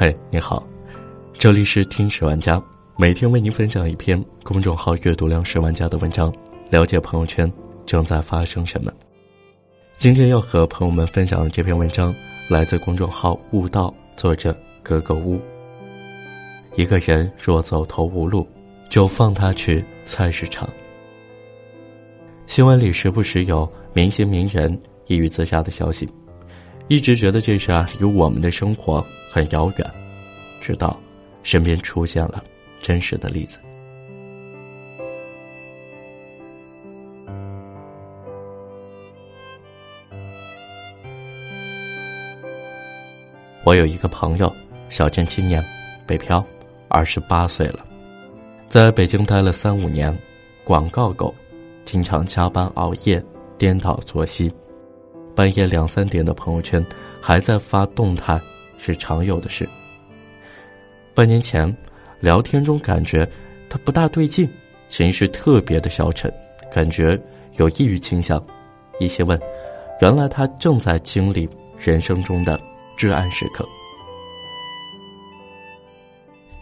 嘿，你好，这里是听十万家，每天为您分享一篇公众号阅读量十万加的文章，了解朋友圈正在发生什么。今天要和朋友们分享的这篇文章来自公众号悟道，作者格格巫。一个人若走投无路，就放他去菜市场。新闻里时不时有明星名人抑郁自杀的消息。一直觉得这事啊离我们的生活很遥远，直到身边出现了真实的例子。我有一个朋友，小镇青年，北漂，二十八岁了，在北京待了三五年，广告狗，经常加班熬夜，颠倒作息。半夜两三点的朋友圈还在发动态，是常有的事。半年前，聊天中感觉他不大对劲，情绪特别的消沉，感觉有抑郁倾向。一些问，原来他正在经历人生中的至暗时刻。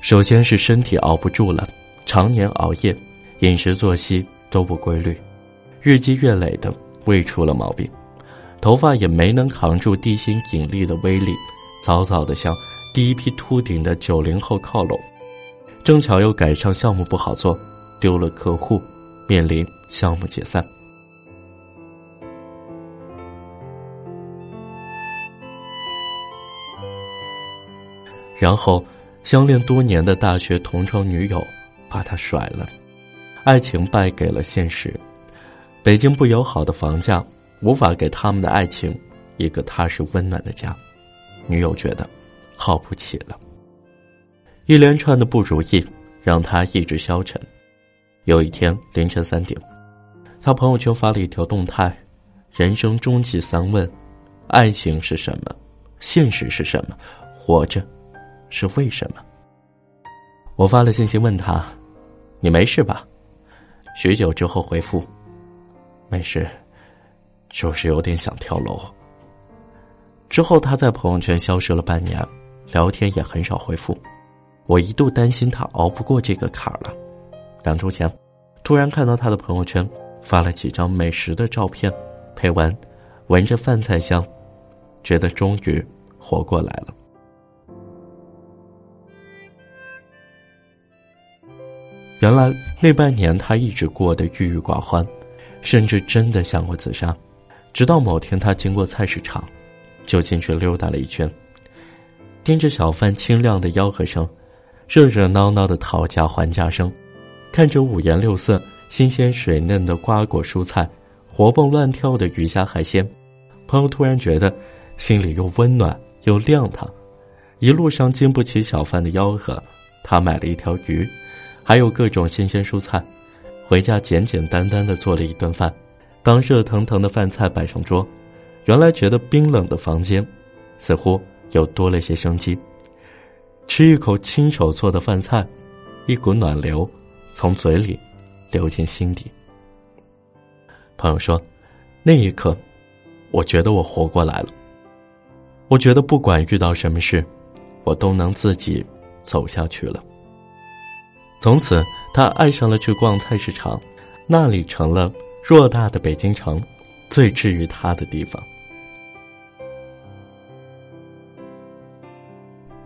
首先是身体熬不住了，常年熬夜，饮食作息都不规律，日积月累的胃出了毛病。头发也没能扛住地心引力的威力，早早的向第一批秃顶的九零后靠拢。正巧又赶上项目不好做，丢了客户，面临项目解散。然后，相恋多年的大学同窗女友把他甩了，爱情败给了现实。北京不友好的房价。无法给他们的爱情一个踏实温暖的家，女友觉得耗不起了。一连串的不如意让他意志消沉。有一天凌晨三点，他朋友圈发了一条动态：“人生终极三问，爱情是什么？现实是什么？活着是为什么？”我发了信息问他：“你没事吧？”许久之后回复：“没事。”就是有点想跳楼。之后他在朋友圈消失了半年，聊天也很少回复。我一度担心他熬不过这个坎儿了。两周前，突然看到他的朋友圈发了几张美食的照片，配文“闻着饭菜香”，觉得终于活过来了。原来那半年他一直过得郁郁寡欢，甚至真的想过自杀。直到某天，他经过菜市场，就进去溜达了一圈，听着小贩清亮的吆喝声，热热闹闹的讨价还价声，看着五颜六色、新鲜水嫩的瓜果蔬菜，活蹦乱跳的鱼虾海鲜，朋友突然觉得心里又温暖又亮堂。一路上经不起小贩的吆喝，他买了一条鱼，还有各种新鲜蔬菜，回家简简单单的做了一顿饭。当热腾腾的饭菜摆上桌，原来觉得冰冷的房间，似乎又多了些生机。吃一口亲手做的饭菜，一股暖流从嘴里流进心底。朋友说，那一刻，我觉得我活过来了。我觉得不管遇到什么事，我都能自己走下去了。从此，他爱上了去逛菜市场，那里成了。偌大的北京城，最治愈他的地方。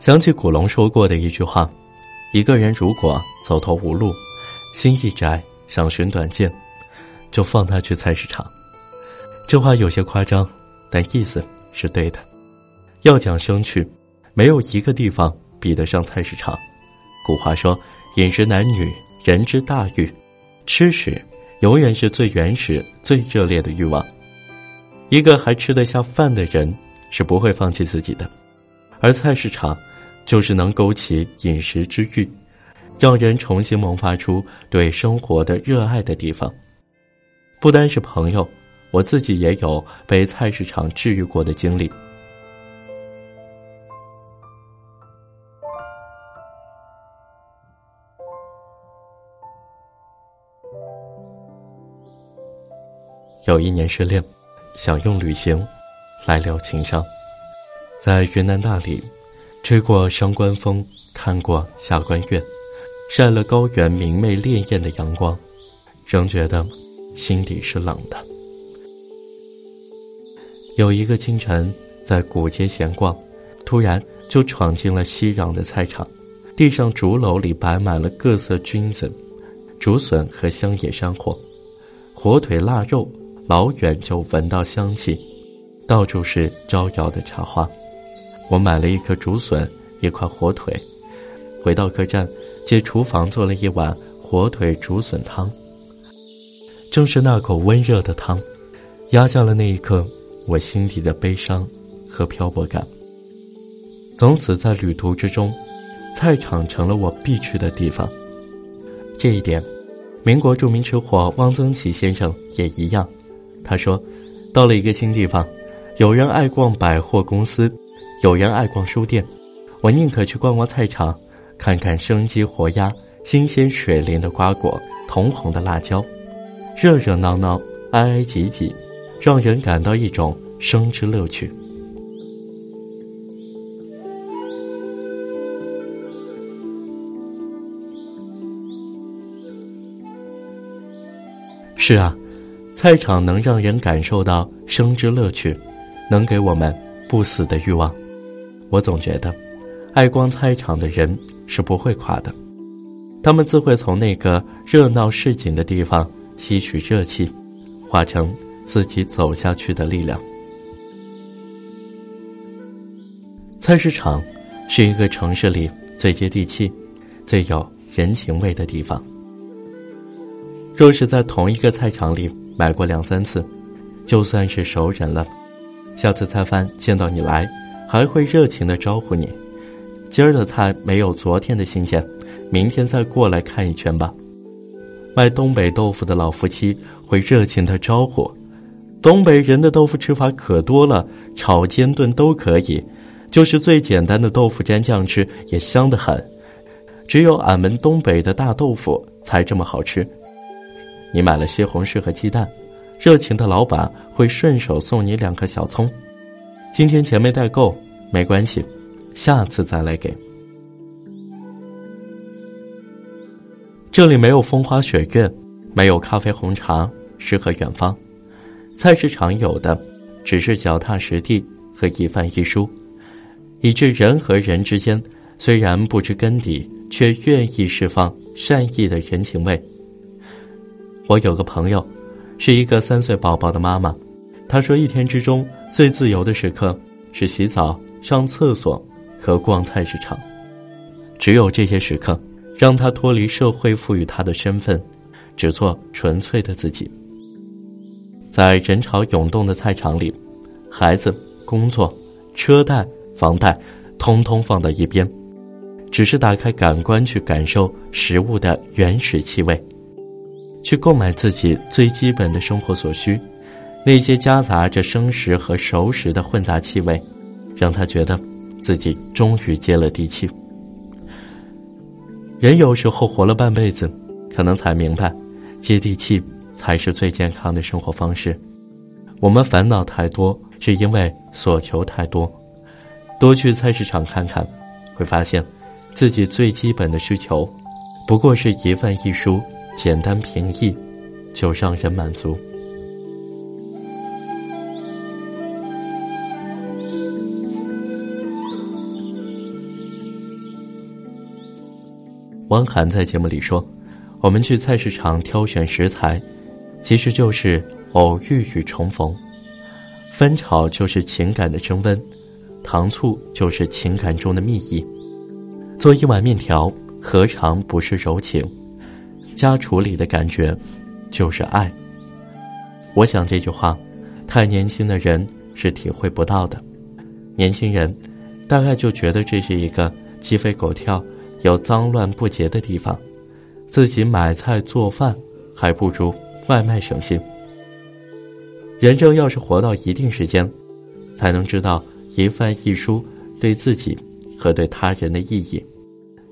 想起古龙说过的一句话：“一个人如果走投无路，心一窄，想寻短见，就放他去菜市场。”这话有些夸张，但意思是对的。要讲生趣，没有一个地方比得上菜市场。古话说：“饮食男女，人之大欲，吃食。”永远是最原始、最热烈的欲望。一个还吃得下饭的人是不会放弃自己的，而菜市场就是能勾起饮食之欲，让人重新萌发出对生活的热爱的地方。不单是朋友，我自己也有被菜市场治愈过的经历。有一年失恋，想用旅行来疗情伤，在云南大理，吹过上官风，看过下关月，晒了高原明媚烈焰的阳光，仍觉得心底是冷的。有一个清晨，在古街闲逛，突然就闯进了熙攘的菜场，地上竹篓里摆满了各色菌子、竹笋和香野山货，火腿腊肉，老远就闻到香气，到处是招摇的茶花。我买了一颗竹笋，一块火腿，回到客栈，借厨房做了一碗火腿竹笋汤。正是那口温热的汤，压下了那一刻。我心底的悲伤和漂泊感。从此，在旅途之中，菜场成了我必去的地方。这一点，民国著名吃货汪曾祺先生也一样。他说：“到了一个新地方，有人爱逛百货公司，有人爱逛书店，我宁可去逛逛菜场，看看生机活鸭、新鲜水灵的瓜果、通红的辣椒，热热闹闹、挨挨挤挤。”让人感到一种生之乐趣。是啊，菜场能让人感受到生之乐趣，能给我们不死的欲望。我总觉得，爱逛菜场的人是不会垮的，他们自会从那个热闹市井的地方吸取热气，化成。自己走下去的力量。菜市场是一个城市里最接地气、最有人情味的地方。若是在同一个菜场里买过两三次，就算是熟人了。下次菜贩见到你来，还会热情的招呼你：“今儿的菜没有昨天的新鲜，明天再过来看一圈吧。”卖东北豆腐的老夫妻会热情的招呼。东北人的豆腐吃法可多了，炒、煎、炖都可以，就是最简单的豆腐蘸酱吃也香得很。只有俺们东北的大豆腐才这么好吃。你买了西红柿和鸡蛋，热情的老板会顺手送你两颗小葱。今天钱没带够，没关系，下次再来给。这里没有风花雪月，没有咖啡红茶，诗和远方。菜市场有的，只是脚踏实地和一饭一书，以致人和人之间虽然不知根底，却愿意释放善意的人情味。我有个朋友，是一个三岁宝宝的妈妈，他说一天之中最自由的时刻是洗澡、上厕所和逛菜市场，只有这些时刻，让他脱离社会赋予他的身份，只做纯粹的自己。在人潮涌动的菜场里，孩子、工作、车贷、房贷，通通放到一边，只是打开感官去感受食物的原始气味，去购买自己最基本的生活所需。那些夹杂着生食和熟食的混杂气味，让他觉得自己终于接了地气。人有时候活了半辈子，可能才明白，接地气。才是最健康的生活方式。我们烦恼太多，是因为所求太多。多去菜市场看看，会发现，自己最基本的需求，不过是一饭一蔬，简单平易，就让人满足。汪涵在节目里说：“我们去菜市场挑选食材。”其实就是偶遇与重逢，翻炒就是情感的升温，糖醋就是情感中的蜜意。做一碗面条，何尝不是柔情？家厨里的感觉，就是爱。我想这句话，太年轻的人是体会不到的。年轻人，大概就觉得这是一个鸡飞狗跳、有脏乱不洁的地方，自己买菜做饭，还不如。外卖省心。人生要是活到一定时间，才能知道一饭一蔬对自己和对他人的意义，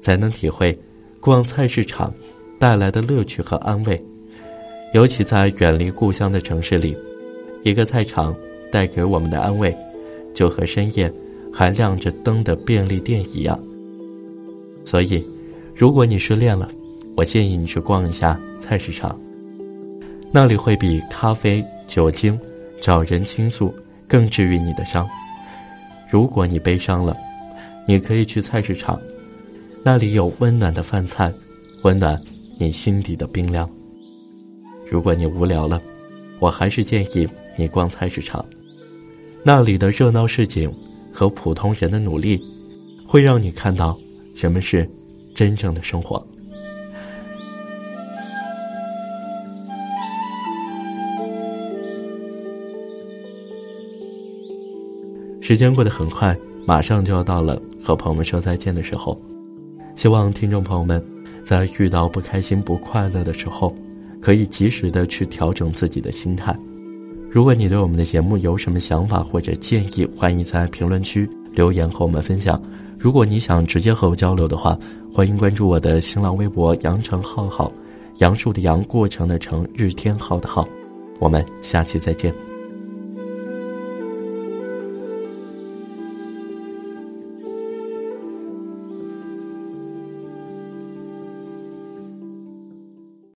才能体会逛菜市场带来的乐趣和安慰。尤其在远离故乡的城市里，一个菜场带给我们的安慰，就和深夜还亮着灯的便利店一样。所以，如果你失恋了，我建议你去逛一下菜市场，那里会比咖啡、酒精、找人倾诉更治愈你的伤。如果你悲伤了，你可以去菜市场，那里有温暖的饭菜，温暖你心底的冰凉。如果你无聊了，我还是建议你逛菜市场，那里的热闹市井和普通人的努力，会让你看到什么是真正的生活。时间过得很快，马上就要到了和朋友们说再见的时候。希望听众朋友们在遇到不开心、不快乐的时候。可以及时的去调整自己的心态。如果你对我们的节目有什么想法或者建议，欢迎在评论区留言和我们分享。如果你想直接和我交流的话，欢迎关注我的新浪微博“杨成浩浩”，杨树的杨，过程的程，日天浩的浩。我们下期再见。